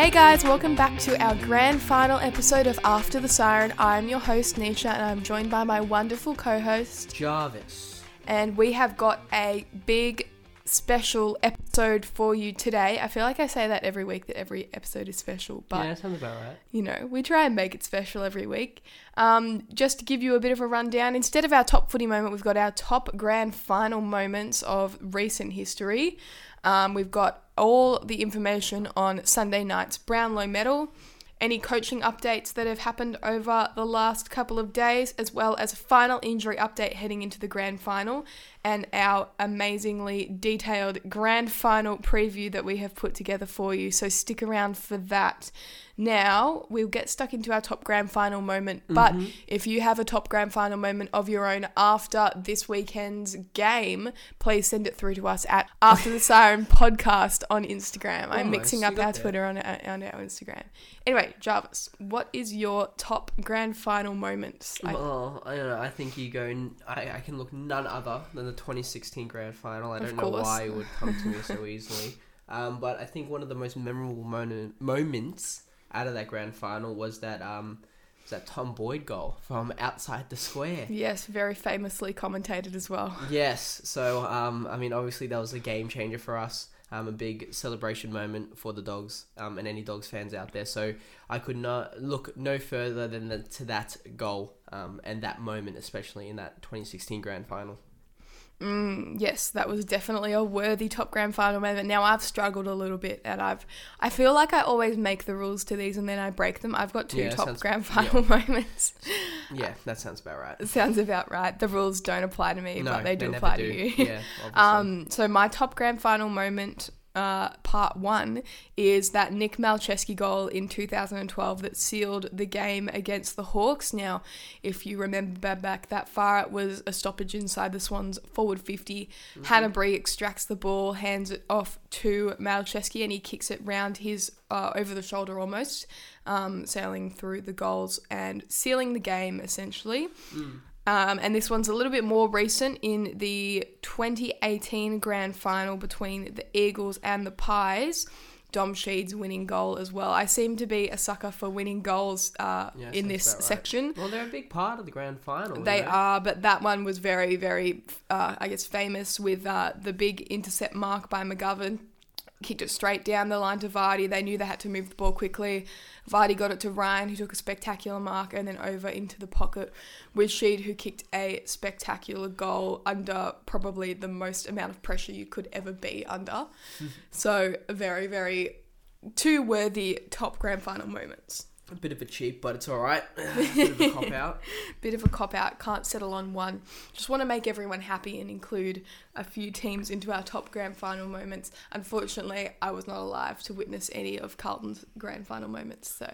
Hey guys, welcome back to our grand final episode of After the Siren. I'm your host, Nisha, and I'm joined by my wonderful co host. Jarvis. And we have got a big special episode for you today. I feel like I say that every week that every episode is special, but yeah, sounds about right. you know, we try and make it special every week. Um, just to give you a bit of a rundown, instead of our top footy moment, we've got our top grand final moments of recent history. Um, we've got all the information on Sunday night's Brownlow medal, any coaching updates that have happened over the last couple of days, as well as a final injury update heading into the grand final, and our amazingly detailed grand final preview that we have put together for you. So stick around for that. Now, we'll get stuck into our top grand final moment, but mm-hmm. if you have a top grand final moment of your own after this weekend's game, please send it through to us at After the Siren Podcast on Instagram. I'm mixing up our there. Twitter on our, on our Instagram. Anyway, Jarvis, what is your top grand final moments? I- Oh, I don't know. I think you go. I, I can look none other than the 2016 grand final. I Of don't know course. why it would come to me so easily. Um, but I think one of the most memorable moment, moments out of that grand final was that um, was that Tom Boyd goal from outside the square. Yes, very famously commentated as well. Yes. So, um, I mean, obviously that was a game changer for us. Um, a big celebration moment for the dogs um, and any dogs fans out there. So I could not look no further than the, to that goal um, and that moment, especially in that 2016 grand final. Mm, yes, that was definitely a worthy top grand final moment. Now I've struggled a little bit, and I've I feel like I always make the rules to these and then I break them. I've got two Yeah, top sounds- grand final moments. Yeah, that sounds about right. Sounds about right. The rules don't apply to me, but they do never apply to you. Yeah. Um, so my top grand final moment, uh, part one, is that Nick Malceski goal in 2012 that sealed the game against the Hawks. Now, if you remember back that far, it was a stoppage inside the Swans forward 50. Hannebery extracts the ball, hands it off to Malceski, and he kicks it round his uh, over the shoulder almost, um, sailing through the goals and sealing the game essentially. Um, and this one's a little bit more recent in the 2018 grand final between the Eagles and the Pies. Dom Sheed's winning goal as well. I seem to be a sucker for winning goals uh, Yeah, in this right. section. well, they're a big part of the grand final. They you know? are, but that one was very, very, uh, I guess, famous with uh, the big intercept mark by McGovern. Kicked it straight down the line to Vardy. They knew they had to move the ball quickly. Vardy got it to Ryan, who took a spectacular mark, and then over into the pocket with Sheed, who kicked a spectacular goal under probably the most amount of pressure you could ever be under. so, very, very two worthy top grand final moments. A bit of a cheap, but it's all right. bit of a cop out. bit of a cop out, can't settle on one. Just want to make everyone happy and include a few teams into our top grand final moments. Unfortunately, I was not alive to witness any of Carlton's grand final moments, so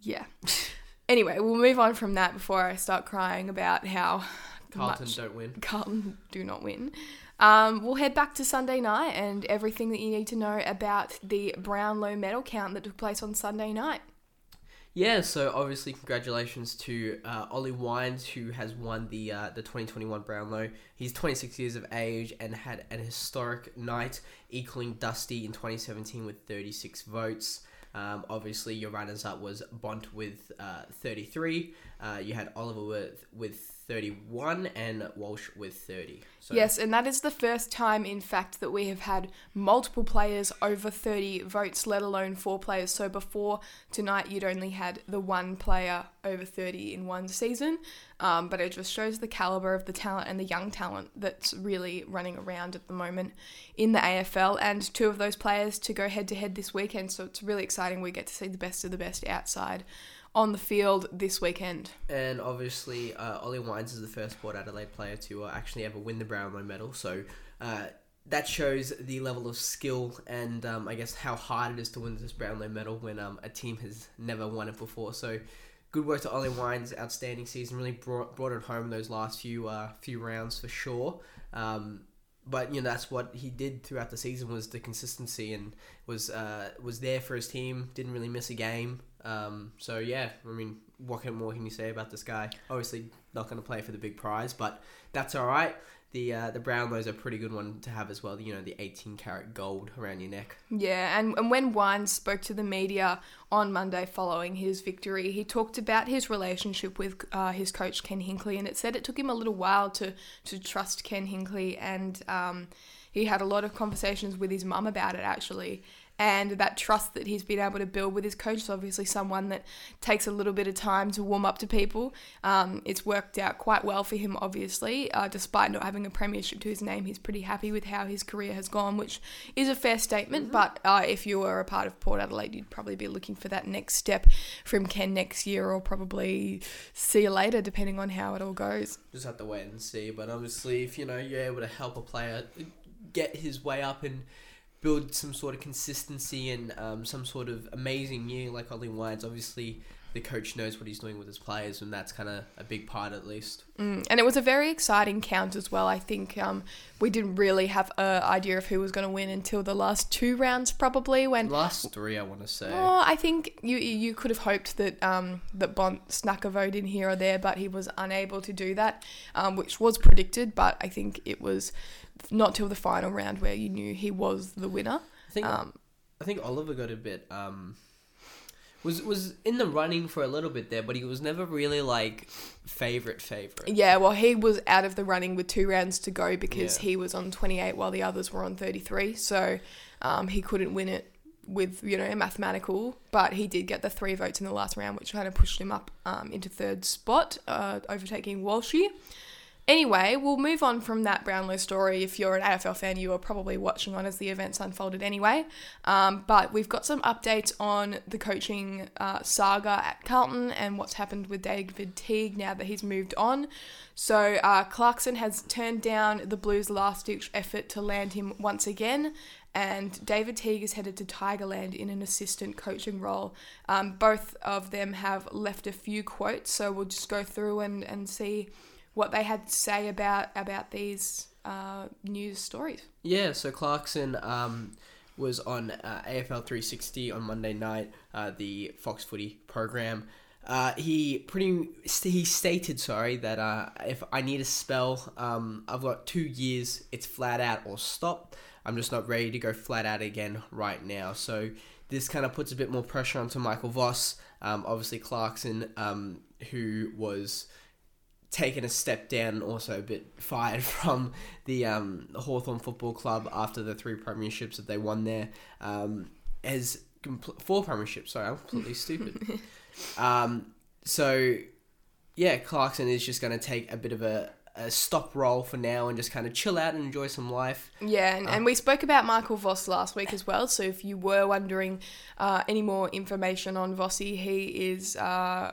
yeah. anyway, we'll move on from that before I start crying about how Carlton don't win. Carlton do not win. Um, we'll head back to Sunday night and everything that you need to know about the Brownlow medal count that took place on Sunday night. Yeah, so obviously congratulations to uh, Ollie Wines who has won the uh, the 2021 Brownlow. He's 26 years of age and had an historic night, equaling Dusty in 2017 with 36 votes. Um, obviously, your runners up was Bont with uh, 33. Uh, you had Oliver with with 31 and Walsh with 30. So Yes, and that is the first time, in fact, that we have had multiple players over 30 votes, let alone four players. So before tonight, you'd only had the one player over 30 in one season. Um, but it just shows the caliber of the talent and the young talent that's really running around at the moment in the AFL. And two of those players to go head to head this weekend. So it's really exciting. We get to see the best of the best outside on the field this weekend. And obviously, uh, Ollie Wines is the first Port Adelaide player to uh, actually ever win the Brownlow medal. So uh, that shows the level of skill and um, I guess how hard it is to win this Brownlow medal when um, a team has never won it before. So good work to Ollie Wines, outstanding season. Really brought brought it home in those last few uh, few rounds for sure. Um, but you know that's what he did throughout the season was the consistency and was uh, was there for his team. Didn't really miss a game. Um, so yeah, I mean, what can, more can you say about this guy? Obviously, not going to play for the big prize, but that's all right. the uh, the Brownlow's a pretty good one to have as well. You know, the 18 karat gold around your neck. Yeah, and, and when Wines spoke to the media on Monday following his victory, he talked about his relationship with uh, his coach Ken Hinkley, and it said it took him a little while to to trust Ken Hinkley, and um, he had a lot of conversations with his mum about it actually and that trust that he's been able to build with his coach is obviously someone that takes a little bit of time to warm up to people. Um, it's worked out quite well for him, obviously, uh, despite not having a premiership to his name. He's pretty happy with how his career has gone, which is a fair statement. Mm-hmm. But uh, if you were a part of Port Adelaide, you'd probably be looking for that next step from Ken next year, or probably see you later, depending on how it all goes. Just have to wait and see. But obviously, if you know you're able to help a player get his way up and build some sort of consistency and um, some sort of amazing year like Ollie Wines. Obviously, the coach knows what he's doing with his players, and that's kind of a big part at least. Mm, and it was a very exciting count as well. I think um, we didn't really have an idea of who was going to win until the last two rounds, probably. When last three, I want to say. Oh, I think you you could have hoped that um, that Bont snuck a vote in here or there, but he was unable to do that, um, which was predicted. But I think it was not till the final round where you knew he was the winner. I think um, I think Oliver got a bit um, was was in the running for a little bit there, but he was never really like favorite favorite. Yeah, well, he was out of the running with two rounds to go because yeah. he was on twenty eight while the others were on thirty three. So um, he couldn't win it with you know a mathematical, but he did get the three votes in the last round, which kind of pushed him up um, into third spot, uh, overtaking Walshy. Anyway, we'll move on from that Brownlow story. If you're an AFL fan, you are probably watching on as the events unfolded anyway. Um, but we've got some updates on the coaching uh, saga at Carlton and what's happened with David Teague now that he's moved on. So uh, Clarkson has turned down the Blues' last ditch effort to land him once again. And David Teague is headed to Tigerland in an assistant coaching role. Um, both of them have left a few quotes, so we'll just go through and, and see what they had to say about about these uh, news stories. Yeah, so Clarkson um, was on uh, AFL 360 on Monday night, uh, the Fox Footy program. Uh, he pretty he stated sorry that uh, if I need a spell, um, I've got two years. It's flat out or stop. I'm just not ready to go flat out again right now. So this kind of puts a bit more pressure onto Michael Voss. Um, obviously Clarkson, um, who was taken a step down and also a bit fired from the um, Hawthorn Football Club after the three premierships that they won there. Um, as compl- four premierships, sorry, I'm completely stupid. Um, so, yeah, Clarkson is just going to take a bit of a, a stop role for now and just kind of chill out and enjoy some life. Yeah, and, uh, and we spoke about Michael Voss last week as well. So if you were wondering uh, any more information on Vossi, he is uh,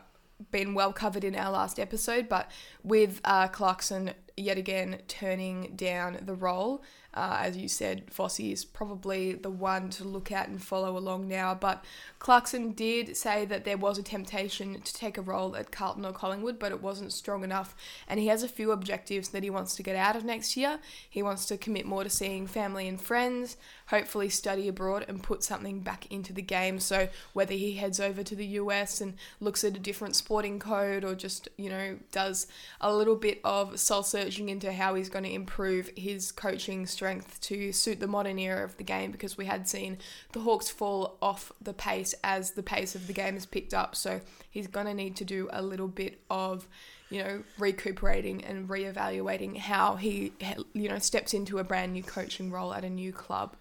been well covered in our last episode, but with uh, Clarkson yet again turning down the role, uh, as you said, Vossi is probably the one to look at and follow along now. But Clarkson did say that there was a temptation to take a role at Carlton or Collingwood, but it wasn't strong enough. And he has a few objectives that he wants to get out of next year. He wants to commit more to seeing family and friends, hopefully study abroad and put something back into the game. So whether he heads over to the US and looks at a different sporting code or just, you know, does a little bit of soul searching into how he's going to improve his coaching strength to suit the modern era of the game because we had seen the Hawks fall off the pace as the pace of the game has picked up. So he's going to need to do a little bit of, you know, recuperating and reevaluating how he, you know, steps into a brand new coaching role at a new club.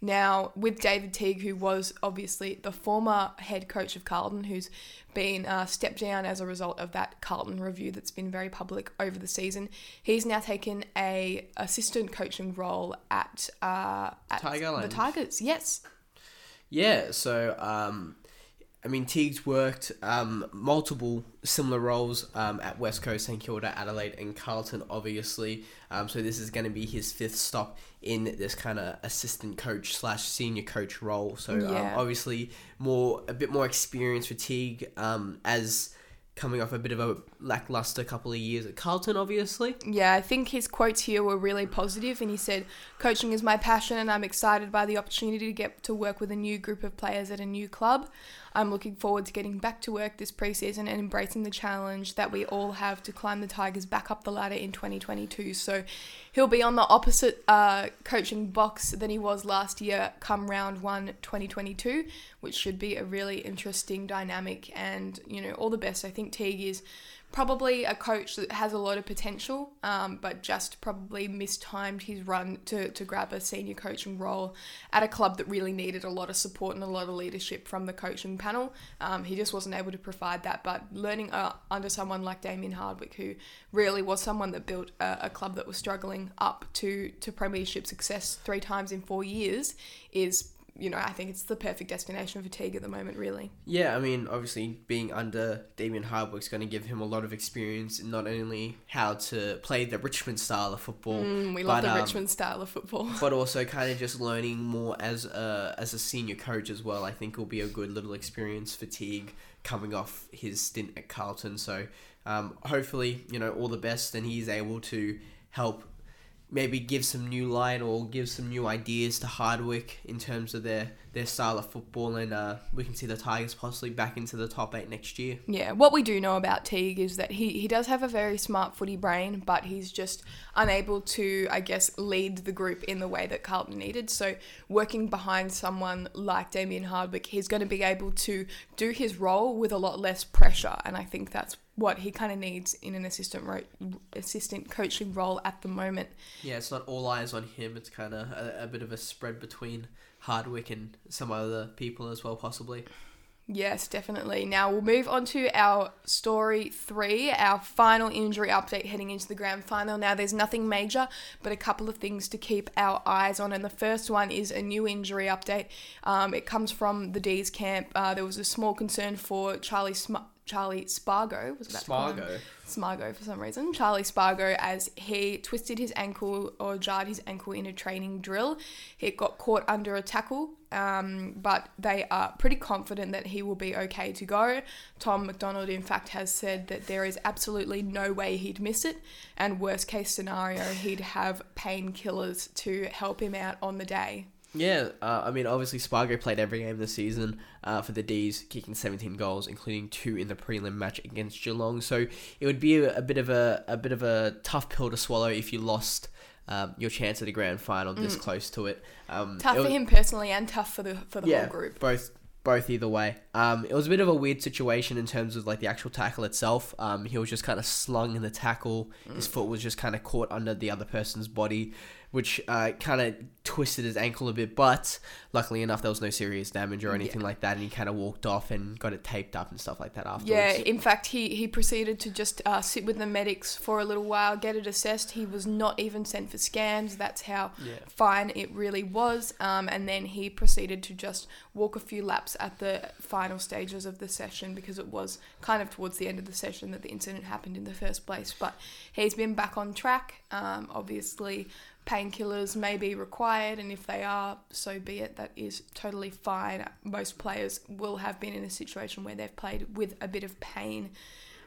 Now, with David Teague, who was obviously the former head coach of Carlton, who's been uh, stepped down as a result of that Carlton review that's been very public over the season, he's now taken a assistant coaching role at, uh, at Tigerland. the Tigers. Yes. Yeah, so um, I mean, Teague's worked um, multiple similar roles um, at West Coast, St Kilda, Adelaide, and Carlton, obviously. Um, so this is going to be his fifth stop in this kind of assistant coach slash senior coach role. So um, yeah. obviously, more a bit more experience for Teague um, as coming off a bit of a lackluster couple of years at Carlton, obviously. Yeah, I think his quotes here were really positive, and he said, "Coaching is my passion, and I'm excited by the opportunity to get to work with a new group of players at a new club. I'm looking forward to getting back to work this preseason and embracing the challenge that we all have to climb the Tigers back up the ladder in 2022. So he'll be on the opposite uh, coaching box than he was last year come round one 2022, which should be a really interesting dynamic. And, you know, all the best. I think Teague is probably a coach that has a lot of potential, um, but just probably mistimed his run to, to grab a senior coaching role at a club that really needed a lot of support and a lot of leadership from the coaching panel. Um, he just wasn't able to provide that, but learning uh, under someone like Damien Hardwick, who really was someone that built a, a club that was struggling up to, to premiership success three times in four years, is you know, I think it's the perfect destination for Teague at the moment, really. Yeah, I mean, obviously, being under Damien Hardwick's going to give him a lot of experience in not only how to play the Richmond style of football. Mm, we love but, the um, Richmond style of football. but also kind of just learning more as a, as a senior coach as well. I think will be a good little experience for Teague coming off his stint at Carlton. So um, hopefully, you know, all the best and he's able to help maybe give some new light or give some new ideas to Hardwick in terms of their, their style of football, and uh, we can see the Tigers possibly back into the top eight next year. Yeah, what we do know about Teague is that he, he does have a very smart footy brain, but he's just unable to, I guess, lead the group in the way that Carlton needed. So, working behind someone like Damien Hardwick, he's going to be able to do his role with a lot less pressure, and I think that's what he kind of needs in an assistant ro- assistant coaching role at the moment. Yeah, it's not all eyes on him. It's kind of a, a, bit of a spread between Hardwick and some other people as well, possibly. Yes, definitely. Now we'll move on to our story three, our final injury update heading into the grand final. Now there's nothing major, but a couple of things to keep our eyes on. And the first one is a new injury update. Um, it comes from the D's camp. Uh, there was a small concern for Charlie Sm- Charlie Spargo. Was that Spargo? Spargo for some reason. Charlie Spargo, as he twisted his ankle or jarred his ankle in a training drill. He got caught under a tackle, um, but they are pretty confident that he will be okay to go. Tom McDonald, in fact, has said that there is absolutely no way he'd miss it, and worst case scenario, he'd have painkillers to help him out on the day. Yeah, uh, I mean, obviously Spargo played every game this season uh, for the D's, kicking 17 goals, including two in the prelim match against Geelong. So it would be a, a bit of a a bit of a tough pill to swallow if you lost um, your chance at the grand final this mm. close to it. Um, tough it was, for him personally, and tough for the for the yeah, whole group. Both both either way. Um, it was a bit of a weird situation in terms of like the actual tackle itself. Um, he was just kind of slung in the tackle. Mm. His foot was just kind of caught under the other person's body which uh, kind of twisted his ankle a bit. But luckily enough, there was no serious damage or anything yeah. like that, and he kind of walked off and got it taped up and stuff like that afterwards. Yeah, in fact, he, he proceeded to just uh, sit with the medics for a little while, get it assessed. He was not even sent for scans. That's how yeah. fine it really was. Um, and then he proceeded to just walk a few laps at the final stages of the session because it was kind of towards the end of the session that the incident happened in the first place. But he's been back on track. Um, obviously, painkillers may be required, and if they are, so be it. That is totally fine. Most players will have been in a situation where they've played with a bit of pain.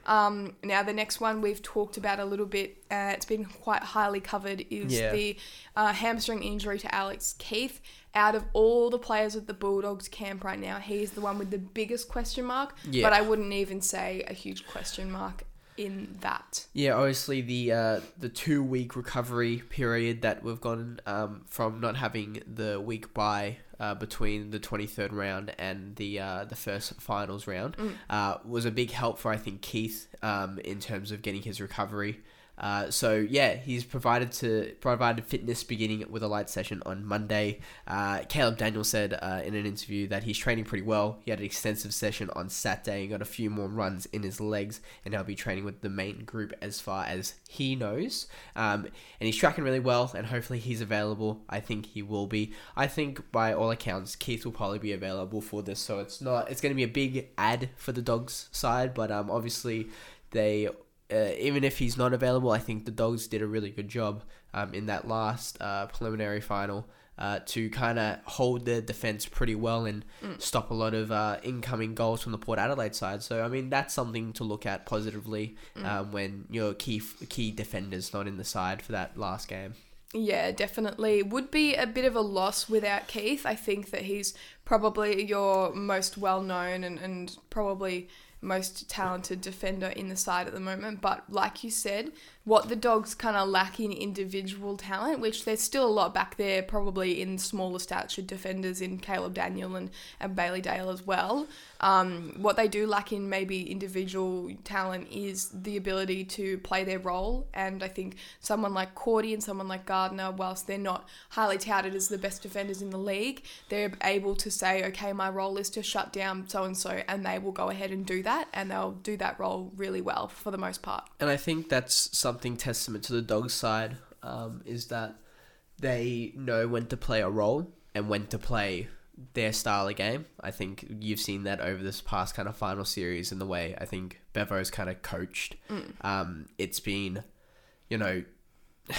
Um, now, the next one we've talked about a little bit, uh, it's been quite highly covered, is yeah. the uh, hamstring injury to Alex Keath. Out of all the players at the Bulldogs camp right now, he's the one with the biggest question mark, yeah. but I wouldn't even say a huge question mark in that. Yeah, obviously the uh, the two week recovery period that we've gone um, from not having the week by uh, between the twenty third round and the uh, the first finals round mm. Uh, was a big help for I think Keath um, in terms of getting his recovery. Uh, so yeah, he's provided to provided fitness beginning with a light session on Monday. Uh, Caleb Daniel said uh, in an interview that he's training pretty well. He had an extensive session on Saturday and got a few more runs in his legs, and he'll be training with the main group as far as he knows. Um, and he's tracking really well, and hopefully he's available. I think he will be. I think by all accounts, Keath will probably be available for this, so it's not. It's going to be a big ad for the Dogs side, but um, obviously they uh, even if he's not available, I think the Dogs did a really good job um, in that last uh, preliminary final uh, to kind of hold their defense pretty well and mm. stop a lot of uh, incoming goals from the Port Adelaide side. So I mean that's something to look at positively mm. um, when your key key defenders not in the side for that last game. Yeah, definitely. Would be a bit of a loss without Keath. I think that he's probably your most well known and, and probably most talented defender in the side at the moment. But like you said, what the dogs kind of lack in individual talent, which there's still a lot back there, probably in smaller statured defenders in Caleb Daniel and, and Bailey Dale as well. Um, what they do lack in maybe individual talent is the ability to play their role. And I think someone like Cordy and someone like Gardner, whilst they're not highly touted as the best defenders in the league, they're able to say, okay, my role is to shut down so and so, and they will go ahead and do that, and they'll do that role really well for the most part. And I think that's something testament to the dogs' side um, is that they know when to play a role and when to play their style of game. I think you've seen that over this past kind of final series in the way I think Bevo's kind of coached. Mm. Um, it's been, you know,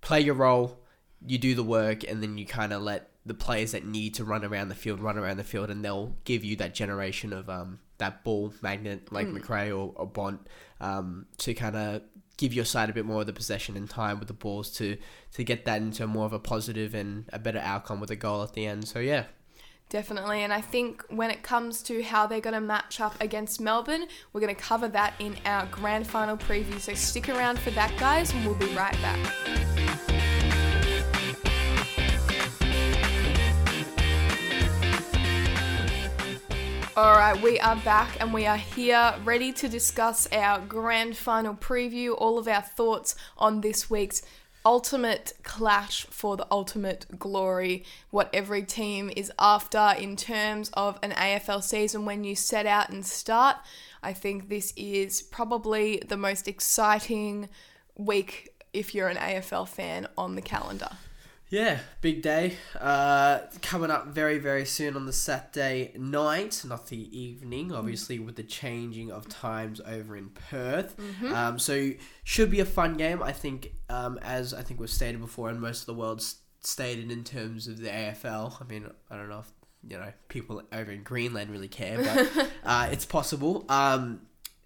play your role, you do the work, and then you kind of let the players that need to run around the field run around the field, and they'll give you that generation of um, that ball magnet like Mm. McRae or, or Bont um, to kind of give your side a bit more of the possession and time with the balls to to get that into more of a positive and a better outcome with a goal at the end. So yeah, Definitely, and I think when it comes to how they're going to match up against Melbourne, we're going to cover that in our grand final preview. So stick around for that, guys, and we'll be right back. All right, we are back and we are here ready to discuss our grand final preview, all of our thoughts on this week's ultimate clash for the ultimate glory, what every team is after in terms of an AFL season when you set out and start. I think this is probably the most exciting week if you're an AFL fan on the calendar. Yeah, big day. Uh, coming up very, very soon on the Saturday night, not the evening, obviously, with the changing of times over in Perth. Um, so, should be a fun game. I think, um, as I think was stated before, and most of the world's stated in terms of the AFL. I mean, I don't know if, you know, people over in Greenland really care, but uh, it's possible. Um,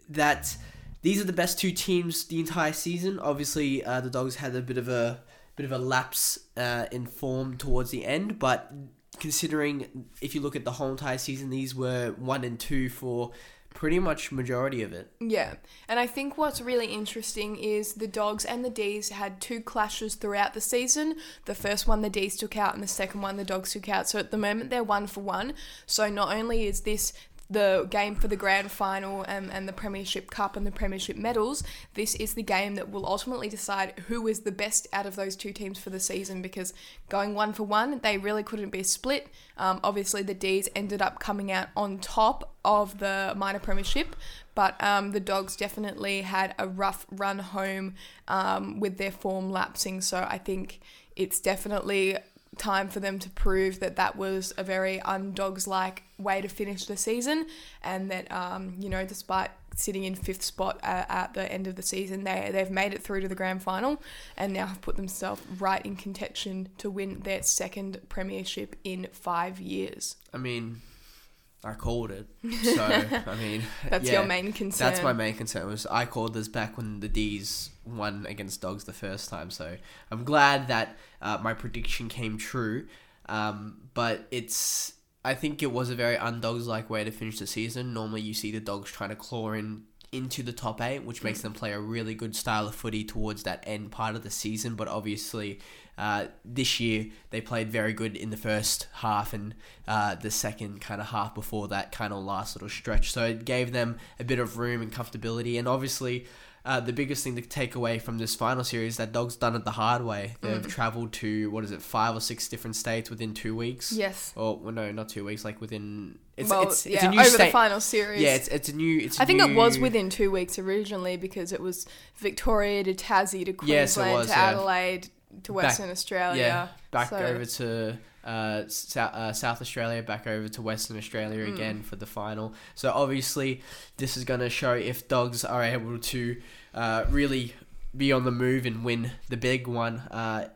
that these are the best two teams the entire season. Obviously, uh, the Dogs had a bit of a bit of a lapse uh, in form towards the end, but considering if you look at the whole entire season, these were one and two for pretty much majority of it. Yeah, and I think what's really interesting is the Dogs and the D's had two clashes throughout the season. The first one the D's took out, and the second one the Dogs took out. So at the moment they're one for one. So not only is this the game for the grand final and, and the Premiership Cup and the Premiership medals, this is the game that will ultimately decide who is the best out of those two teams for the season because going one for one, they really couldn't be split. Um, obviously, the D's ended up coming out on top of the minor Premiership, but um, the Dogs definitely had a rough run home um, with their form lapsing. So I think it's definitely time for them to prove that that was a very undogs like way to finish the season and that um, you know despite sitting in fifth spot uh, at the end of the season they, they've made it through to the grand final and now have put themselves right in contention to win their second premiership in five years. I mean, I called it. So I mean, that's yeah, your main concern That's my main concern. Was I called this back when the D's won against Dogs the first time. So I'm glad that uh, my prediction came true. Um, but it's I think it was a very undogs like way to finish the season. Normally you see the Dogs trying to claw in into the top eight, which makes them play a really good style of footy towards that end part of the season. But obviously, uh, this year they played very good in the first half and uh, the second kind of half before that kind of last little stretch. So it gave them a bit of room and comfortability. And obviously, uh, the biggest thing to take away from this final series that Dogs done it the hard way. They've travelled to what is it, five or six different states within two weeks. yes Or well, no, not two weeks. Like within it's well it's, it's a new over state. the final series Yeah, it's, it's a new. It's a I think it was within two weeks originally because it was Victoria to Tassie to Queensland Yes, was, to yeah. Adelaide to Western Australia. Yeah, back So- over to uh, South, uh, South Australia, back over to Western Australia Mm. again for the final. So obviously, this is going to show if dogs are able to uh, really be on the move and win the big one uh,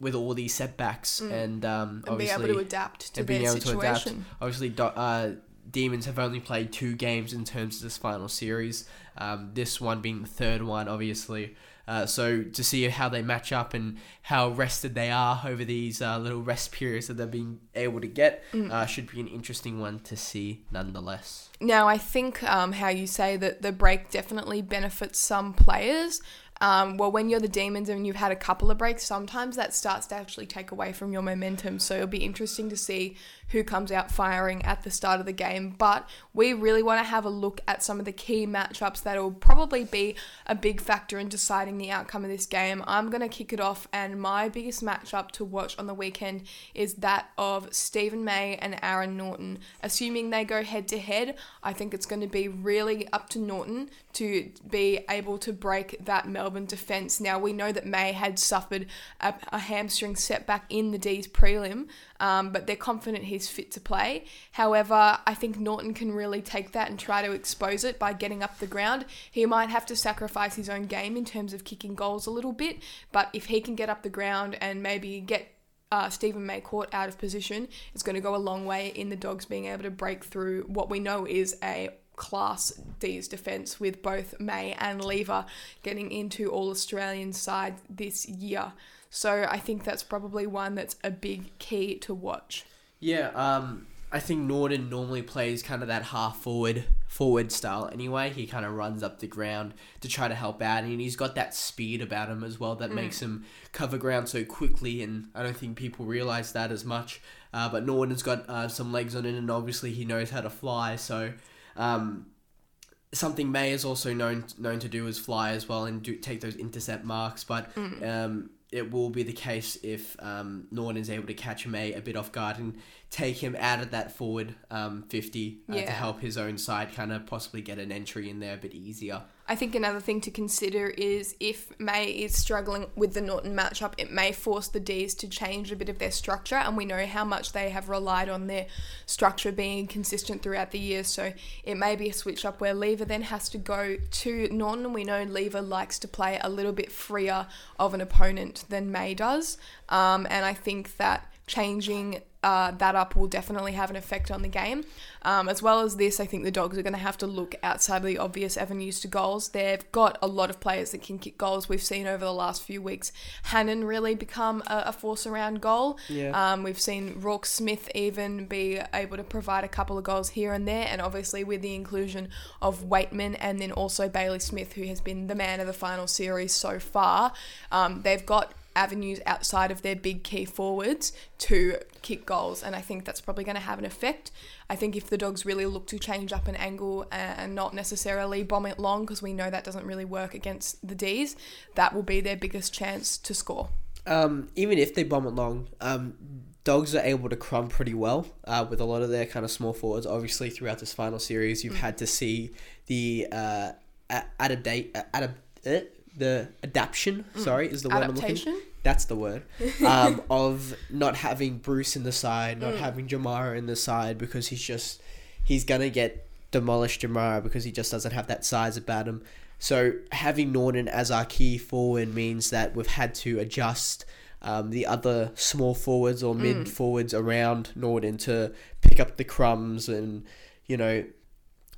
with all these setbacks and um, Mm. and be obviously able to adapt to and being able to adapt. situation. obviously do- uh, Demons have only played two games in terms of this final series. Um, this one being the third one, obviously. Uh, so to see how they match up and how rested they are over these uh, little rest periods that they've been able to get Mm. uh, should be an interesting one to see, nonetheless. Now, I think um, how you say that the break definitely benefits some players. Um, well, when you're the Demons and you've had a couple of breaks, sometimes that starts to actually take away from your momentum. So it'll be interesting to see who comes out firing at the start of the game. But we really want to have a look at some of the key matchups that will probably be a big factor in deciding the outcome of this game. I'm going to kick it off, and my biggest matchup to watch on the weekend is that of Steven May and Aaron Naughton. Assuming they go head to head, I think it's going to be really up to Naughton to be able to break that Melbourne defence. Now, we know that May had suffered a, a hamstring setback in the D's prelim, um, but they're confident he's fit to play. However, I think Naughton can really take that and try to expose it by getting up the ground. He might have to sacrifice his own game in terms of kicking goals a little bit, but if he can get up the ground and maybe get uh, Steven May caught out of position, it's going to go a long way in the Dogs being able to break through what we know is a class D's defence with both May and Lever getting into All Australian side this year. So I think that's probably one that's a big key to watch. Yeah, um, I think Naughton normally plays kind of that half forward forward style anyway. He kind of runs up the ground to try to help out, and he's got that speed about him as well that makes him cover ground so quickly. And I don't think people realize that as much. Uh, but Naughton's got uh, some legs on it, and obviously he knows how to fly. So. Um, Something May is also known known to do is fly as well and do take those intercept marks, but um, it will be the case if um, Naughton is able to catch May a bit off guard and take him out of that forward um, 50 uh, to help his own side kind of possibly get an entry in there a bit easier. I think another thing to consider is if May is struggling with the Naughton matchup, it may force the D's to change a bit of their structure, and we know how much they have relied on their structure being consistent throughout the year. So it may be a switch up where Lever then has to go to Naughton. We know Lever likes to play a little bit freer of an opponent than May does, um, and I think that changing uh, that up will definitely have an effect on the game. Um, as well as this, I think the Dogs are going to have to look outside of the obvious avenues to goals. They've got a lot of players that can kick goals. We've seen over the last few weeks Hannan really become a, a force around goal. Yeah. Um, we've seen Roarke Smith even be able to provide a couple of goals here and there, and obviously with the inclusion of Weightman and then also Bailey Smith, who has been the man of the final series so far, um, they've got avenues outside of their big key forwards to kick goals, and I think that's probably going to have an effect. I think if the Dogs really look to change up an angle and not necessarily bomb it long, because we know that doesn't really work against the D's, that will be their biggest chance to score. Um, even if they bomb it long, um, dogs are able to crumb pretty well uh, with a lot of their kind of small forwards. Obviously, throughout this final series, you've had to see the uh, a- adaptate, uh, adap- uh, the adaptation. Sorry, is the word I'm looking. Adaptation? That's the word. Um, of not having Bruce in the side, not having Jamarra in the side because he's just he's gonna get demolished Jamarra because he just doesn't have that size about him. So having Naughton as our key forward means that we've had to adjust um, the other small forwards or mid forwards around Naughton to pick up the crumbs and you know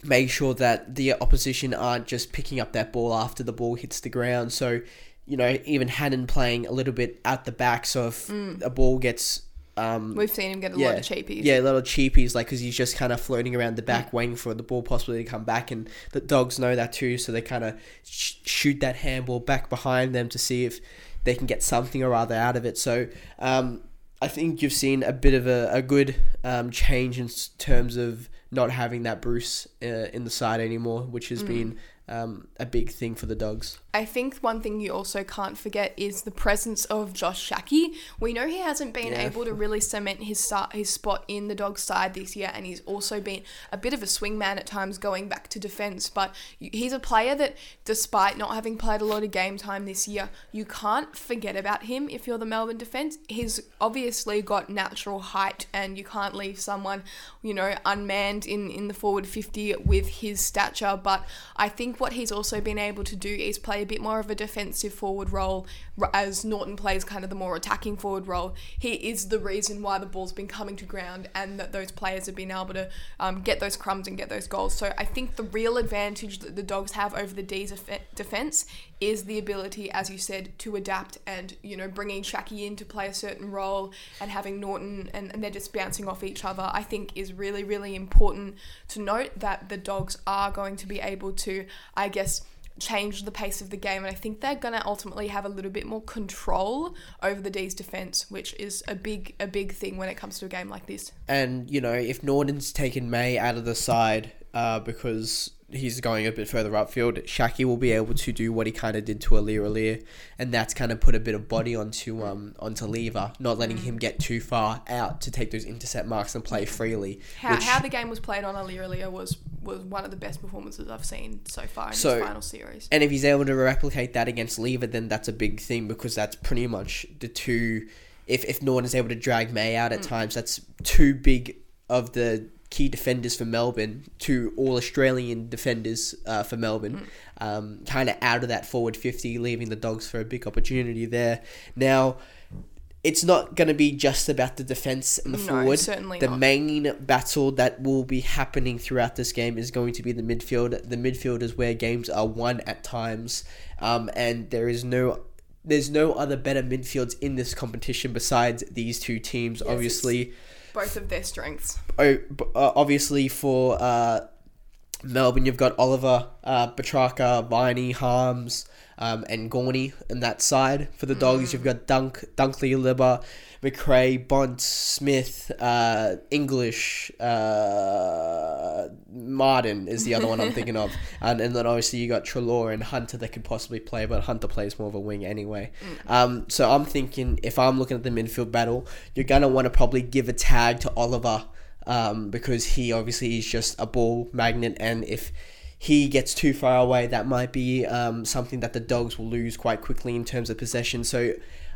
make sure that the opposition aren't just picking up that ball after the ball hits the ground. So, you know, even Hannan playing a little bit out the back. So if a ball gets, um, We've seen him get a yeah, lot of cheapies. yeah, little cheapies, like because he's just kind of floating around the back, waiting for the ball possibly to come back, and the dogs know that too. So they kind of sh- shoot that handball back behind them to see if they can get something or other out of it. So. Um, I think you've seen a bit of a, a good um, change in terms of not having that Bruce uh, in the side anymore, which has been um, a big thing for the dogs. I think one thing you also can't forget is the presence of Josh Schache. We know he hasn't been Yeah. able to really cement his start, his spot in the dog side this year, and he's also been a bit of a swingman at times going back to defense. But he's a player that, despite not having played a lot of game time this year, you can't forget about him if you're the Melbourne defense. He's obviously got natural height, and you can't leave someone, you know, unmanned in in the forward fifty with his stature. But I think what he's also been able to do is play a bit more of a defensive forward role as Naughton plays kind of the more attacking forward role. He is the reason why the ball's been coming to ground and that those players have been able to um, get those crumbs and get those goals. So I think the real advantage that the Dogs have over the D's def- defense is the ability, as you said, to adapt and, you know, bringing Schache in to play a certain role and having Naughton and, and they're just bouncing off each other, I think is really, really important to note that the Dogs are going to be able to, I guess, change the pace of the game and I think they're going to ultimately have a little bit more control over the D's defense which is a big a big thing when it comes to a game like this. And you know, if Naughton's taken May out of the side uh, because he's going a bit further upfield, Schache will be able to do what he kind of did to Aliir Aliir, and that's kind of put a bit of body onto um onto Lever, not letting him get too far out to take those intercept marks and play freely. How, which- how the game was played on Aliir Aliir was was one of the best performances I've seen so far in So- this final series. And if he's able to replicate that against Lever, then that's a big thing because that's pretty much the two. If if Naughton is able to drag May out at times, that's two big of the key defenders for Melbourne, two all Australian defenders uh, for Melbourne, um, kind of out of that forward fifty, leaving the Dogs for a big opportunity there. Now. It's not going to be just about the defense and the No, forward. certainly the not. main battle that will be happening throughout this game is going to be the midfield. The midfield is where games are won at times, um, and there is no. There's no other better midfields in this competition besides these two teams. Yes, obviously, Both of their strengths. oh, uh, obviously for uh, Melbourne, you've got Oliver, uh, Petracca, Viney, Harmes, um, and Gawny on that side. For the Dogs, you've got Dunk, Dunkley, Libba, McRae, Bont, Smith, uh, English, uh, Martin is the other one I'm thinking of, and, and then obviously you got Treloar and Hunter that could possibly play, but Hunter plays more of a wing anyway. Um, so I'm thinking if I'm looking at the midfield battle, you're gonna want to probably give a tag to Oliver um, because he obviously is just a ball magnet, and if he gets too far away, that might be um, something that the dogs will lose quite quickly in terms of possession. So.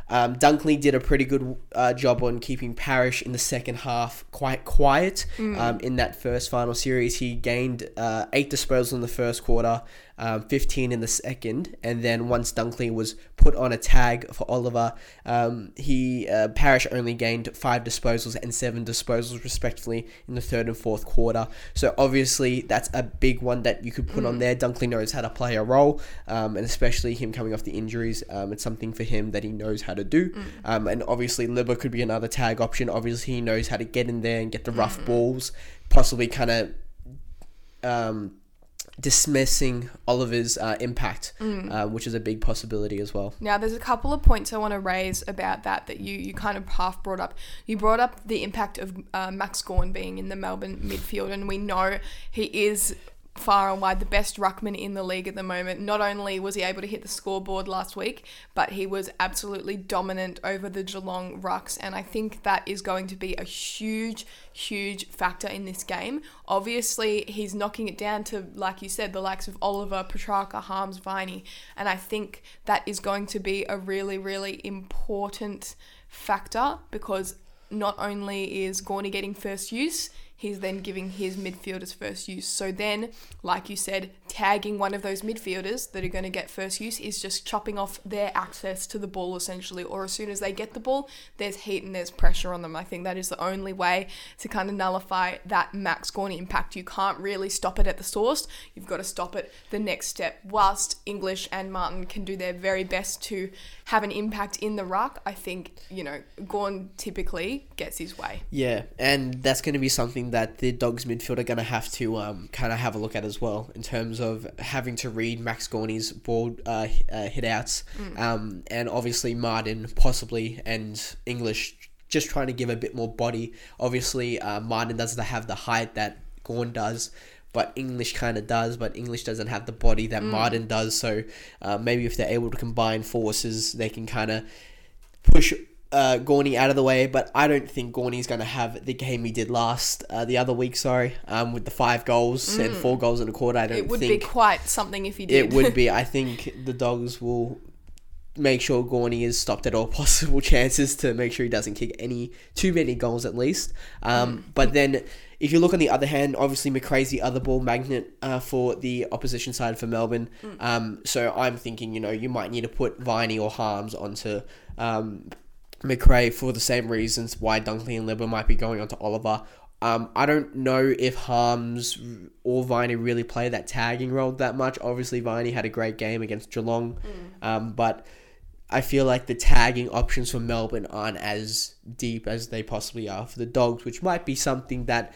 Um, Dunkley did a pretty good uh, job on keeping Parish in the second half quite quiet. Um, in that first final series, he gained uh, eight disposals in the first quarter, um, 15 in the second, and then once Dunkley was put on a tag for Oliver, um, he uh, Parish only gained five disposals and seven disposals respectively in the third and fourth quarter. So obviously that's a big one that you could put on there. Dunkley knows how to play a role, um, and especially him coming off the injuries, um, it's something for him that he knows how to do. Um, and obviously Libba could be another tag option. Obviously he knows how to get in there and get the rough balls, possibly kind of. Dismissing Oliver's uh, impact, uh, which is a big possibility as well. Now, there's a couple of points I want to raise about that that you, you kind of half brought up. You brought up the impact of uh, Max Gawn being in the Melbourne midfield, and we know he is far and wide the best ruckman in the league at the moment. Not only was he able to hit the scoreboard last week, but he was absolutely dominant over the Geelong rucks, and I think that is going to be a huge, huge factor in this game. Obviously, he's knocking it down to, like you said, the likes of Oliver, Petracca, Harmes, Viney, and I think that is going to be a really, really important factor because not only is Gawny getting first use, he's then giving his midfielders first use. So then, like you said, tagging one of those midfielders that are going to get first use is just chopping off their access to the ball essentially. Or as soon as they get the ball, there's heat and there's pressure on them. I think that is the only way to kind of nullify that Max Gawny impact. You can't really stop it at the source. You've got to stop it the next step. Whilst English and Martin can do their very best to have an impact in the ruck, I think, you know, Gawn typically gets his way. Yeah, and that's going to be something that the Dogs midfield are going to have to um, kind of have a look at as well in terms of having to read Max Gawny's ball uh, uh, hit outs, um, and obviously Martin possibly and English just trying to give a bit more body. Obviously, uh, Martin doesn't have the height that Gawn does. But English kind of does, but English doesn't have the body that Martin does. So uh, maybe if they're able to combine forces, they can kind of push uh, Gawny out of the way, but I don't think Gawny's going to have the game he did last uh, the other week. Sorry, um, with the five goals and four goals in a quarter. I don't It would be quite something if he did. it would be. I think the Dogs will make sure Gawny is stopped at all possible chances to make sure he doesn't kick any too many goals at least. Um, But then if you look on the other hand, obviously McRae's the other ball magnet uh, for the opposition side for Melbourne. Um, so I'm thinking, you know, you might need to put Viney or Harmes onto um, McRae for the same reasons why Dunkley and Libba might be going onto Oliver. Um, I don't know if Harmes or Viney really play that tagging role that much. Obviously, Viney had a great game against Geelong, um, but I feel like the tagging options for Melbourne aren't as deep as they possibly are for the Dogs, which might be something that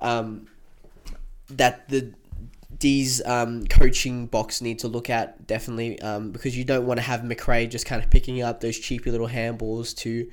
um, that the D's um, coaching box need to look at definitely um, because you don't want to have McRae just kind of picking up those cheapy little handballs to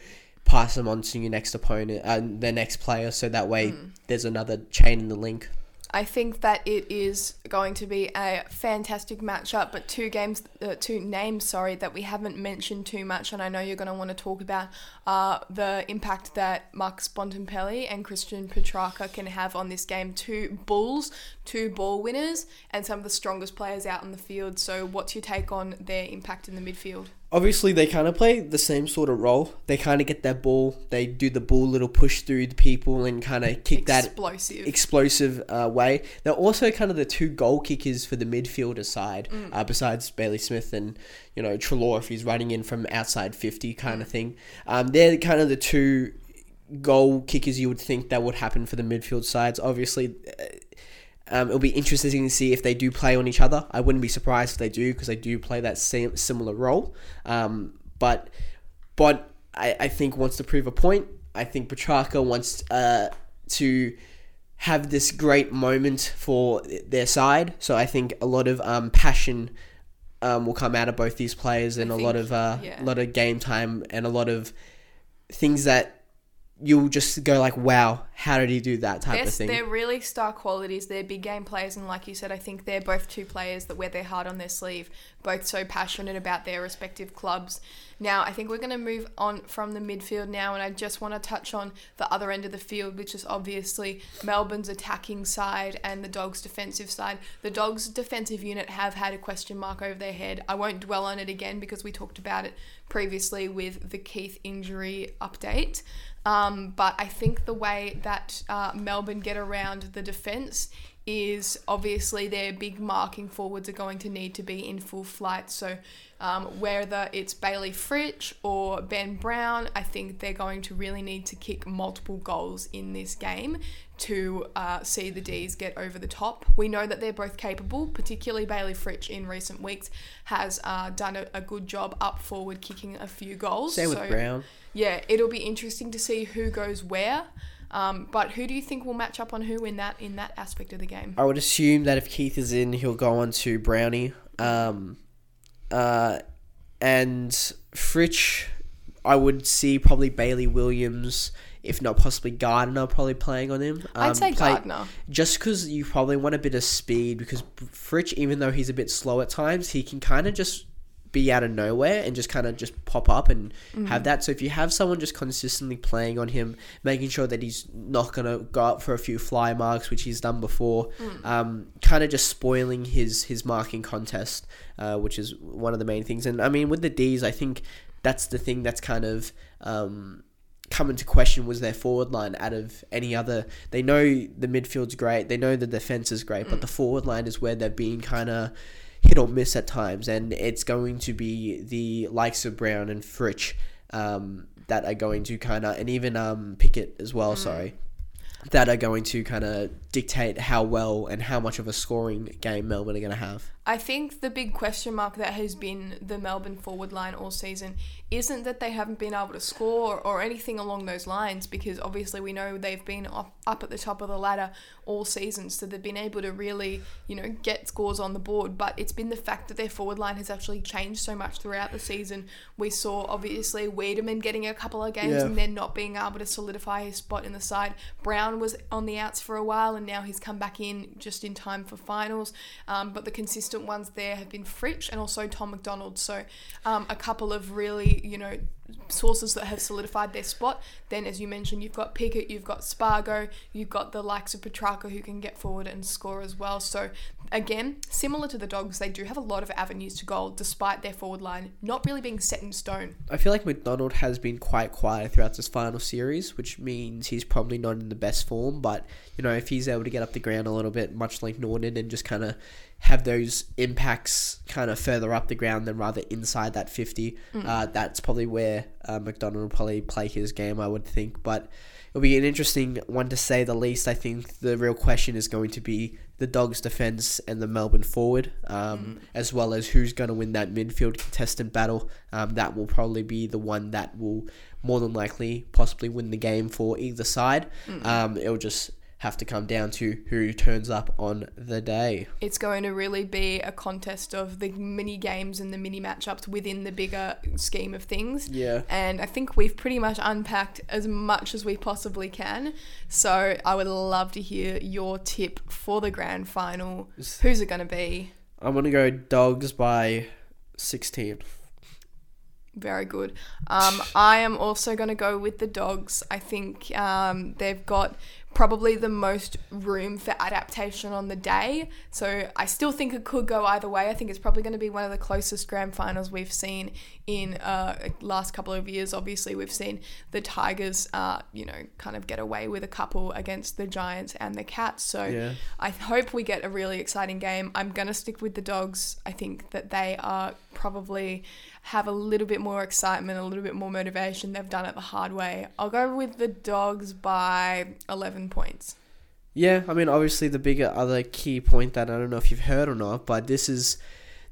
pass them on to your next opponent and the next player, so that way there's another chain in the link. I think that it is going to be a fantastic matchup, but two games, uh, two names, sorry, that we haven't mentioned too much, and I know you're going to want to talk about uh, the impact that Marcus Bontempelli and Christian Petracca can have on this game. Two Bulls, two ball winners, and some of the strongest players out on the field. So, what's your take on their impact in the midfield? obviously they kind of play the same sort of role. They kind of get that ball, they do the ball little push through the people and kind of kick that Explosive. explosive uh, way. They're also kind of the two goal kickers for the midfielder side, uh, besides Bailey Smith and you know Treloar if he's running in from outside fifty kind of thing. Um, they're kind of the two goal kickers you would think that would happen for the midfield sides. Obviously. Um, it'll be interesting to see if they do play on each other. I wouldn't be surprised if they do because they do play that same similar role. Um, but but I, I think wants to prove a point. I think Petracca wants uh, to have this great moment for their side. So I think a lot of um, passion um, will come out of both these players and I a lot of uh, yeah. a lot of game time and a lot of things that you'll just go like, wow, how did he do that type They're, of thing? they're really star qualities. They're big game players, and like you said, I think they're both two players that wear their heart on their sleeve, both so passionate about their respective clubs. Now, I think we're going to move on from the midfield now, and I just want to touch on the other end of the field, which is obviously Melbourne's attacking side and the Dogs' defensive side. The Dogs' defensive unit have had a question mark over their head. I won't dwell on it again because we talked about it previously with the Keath injury update. Um, but I think the way that uh, Melbourne get around the defence is obviously their big marking forwards are going to need to be in full flight. So um, whether it's Bayley Fritsch or Ben Brown, I think they're going to really need to kick multiple goals in this game to uh, see the D's get over the top. We know that they're both capable, particularly Bayley Fritsch in recent weeks has uh, done a, a good job up forward kicking a few goals. Same with Brown. yeah, it'll be interesting to see who goes where. Um, but who do you think will match up on who in that in that aspect of the game? I would assume that if Keath is in, he'll go on to Brownie. Um, uh, and Fritsch, I would see probably Bailey Williams, if not possibly Gardner, probably playing on him. Um, I'd say play- Gardner. Just because you probably want a bit of speed, because Fritsch, even though he's a bit slow at times, he can kind of just be out of nowhere and just kind of just pop up and have that. So if you have someone just consistently playing on him, making sure that he's not gonna go up for a few fly marks, which he's done before, um, kind of just spoiling his his marking contest, uh, which is one of the main things. And I mean, with the D's, I think that's the thing that's kind of um, come into question was their forward line out of any other. They know the midfield's great, they know the defense is great, but the forward line is where they're being kind of hit or miss at times, and it's going to be the likes of Brown and Fritsch um, that are going to kind of, and even um, Pickett as well. Sorry. That are going to kind of dictate how well and how much of a scoring game Melbourne are going to have. I think the big question mark that has been the Melbourne forward line all season isn't that they haven't been able to score or anything along those lines, because obviously we know they've been up, up at the top of the ladder all season, so they've been able to really, you know, get scores on the board. But it's been the fact that their forward line has actually changed so much throughout the season. We saw obviously Weideman getting a couple of games Yeah. and then not being able to solidify his spot in the side. Brown was on the outs for a while and now he's come back in just in time for finals. Um, but the consistent ones there have been Fritsch and also Tom McDonald. So um, a couple of really, you know, sources that have solidified their spot. Then, as you mentioned, you've got Pickett, you've got Spargo, you've got the likes of Petracca who can get forward and score as well. So again, similar to the Dogs, they do have a lot of avenues to goal despite their forward line not really being set in stone. I feel like McDonald has been quite quiet throughout this final series, which means he's probably not in the best form. But, you know, if he's able to get up the ground a little bit, much like Naughton, and just kind of have those impacts kind of further up the ground than rather inside that 50, uh, that's probably where uh, McDonald will probably play his game, I would think. But it'll be an interesting one to say the least. I think the real question is going to be the Dogs' defense and the Melbourne forward, um, as well as who's going to win that midfield contestant battle. Um, that will probably be the one that will more than likely possibly win the game for either side. Um, it'll just have to come down to who turns up on the day. It's going to really be a contest of the mini games and the mini matchups within the bigger scheme of things. Yeah. And I think we've pretty much unpacked as much as we possibly can. So I would love to hear your tip for the grand final. Who's it going to be? I'm going to go Dogs by 16. Very good. Um, I am also going to go with the dogs. I think um, they've got probably the most room for adaptation on the day. So I still think it could go either way. I think it's probably going to be one of the closest grand finals we've seen in uh, last couple of years. Obviously, we've seen the Tigers, uh, you know, kind of get away with a couple against the Giants and the Cats. So Yeah. I hope we get a really exciting game. I'm going to stick with the dogs. I think that they are probably have a little bit more excitement, a little bit more motivation. They've done it the hard way. I'll go with the dogs by 11 points. Yeah, I mean, obviously, the bigger other key point that I don't know if you've heard or not, but this is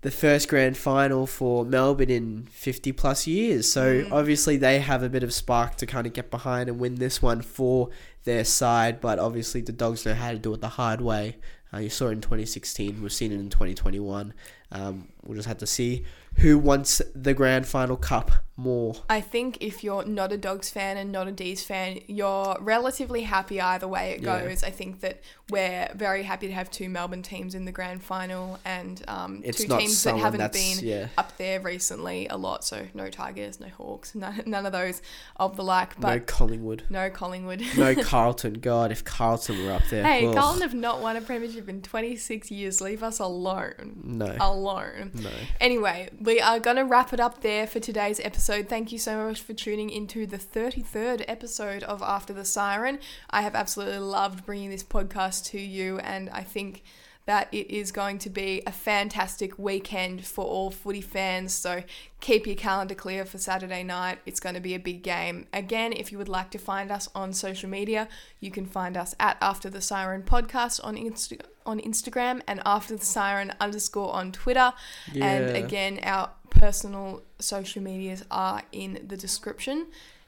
the first grand final for Melbourne in 50 plus years. So obviously, they have a bit of spark to kind of get behind and win this one for their side. But obviously, the Dogs know how to do it the hard way. Uh, you saw it in 2016, we've seen it in 2021. Um, we'll just have to see who wants the grand final cup more. I think if you're not a Dogs fan and not a D's fan, you're relatively happy either way it Yeah. goes. I think that we're very happy to have two Melbourne teams in the grand final and um, two teams that haven't been yeah. up there recently a lot. So no Tigers, no Hawks, none, none of those of the like. But no Collingwood. no, Collingwood. No Carlton. God, if Carlton were up there. Hey, ugh. Carlton have not won a premiership in 26 years. Leave us alone. No. Alone. No. Anyway, we are going to wrap it up there for today's episode. So, thank you so much for tuning into the 33rd episode of After the Siren. I have absolutely loved bringing this podcast to you, and I think that it is going to be a fantastic weekend for all footy fans. So keep your calendar clear for Saturday night. It's going to be a big game. Again, if you would like to find us on social media, you can find us at After the Siren Podcast on Insta- on Instagram and After the Siren underscore on Twitter. Yeah. And again, our personal social medias are in the description.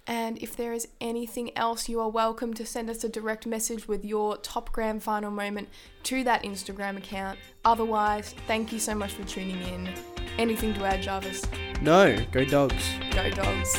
And if there is anything else, you are welcome to send us a direct message with your top grand final moment to that Instagram account. Otherwise, thank you so much for tuning in. Anything to add, Jarvis? No. Go Dogs. Go, dogs.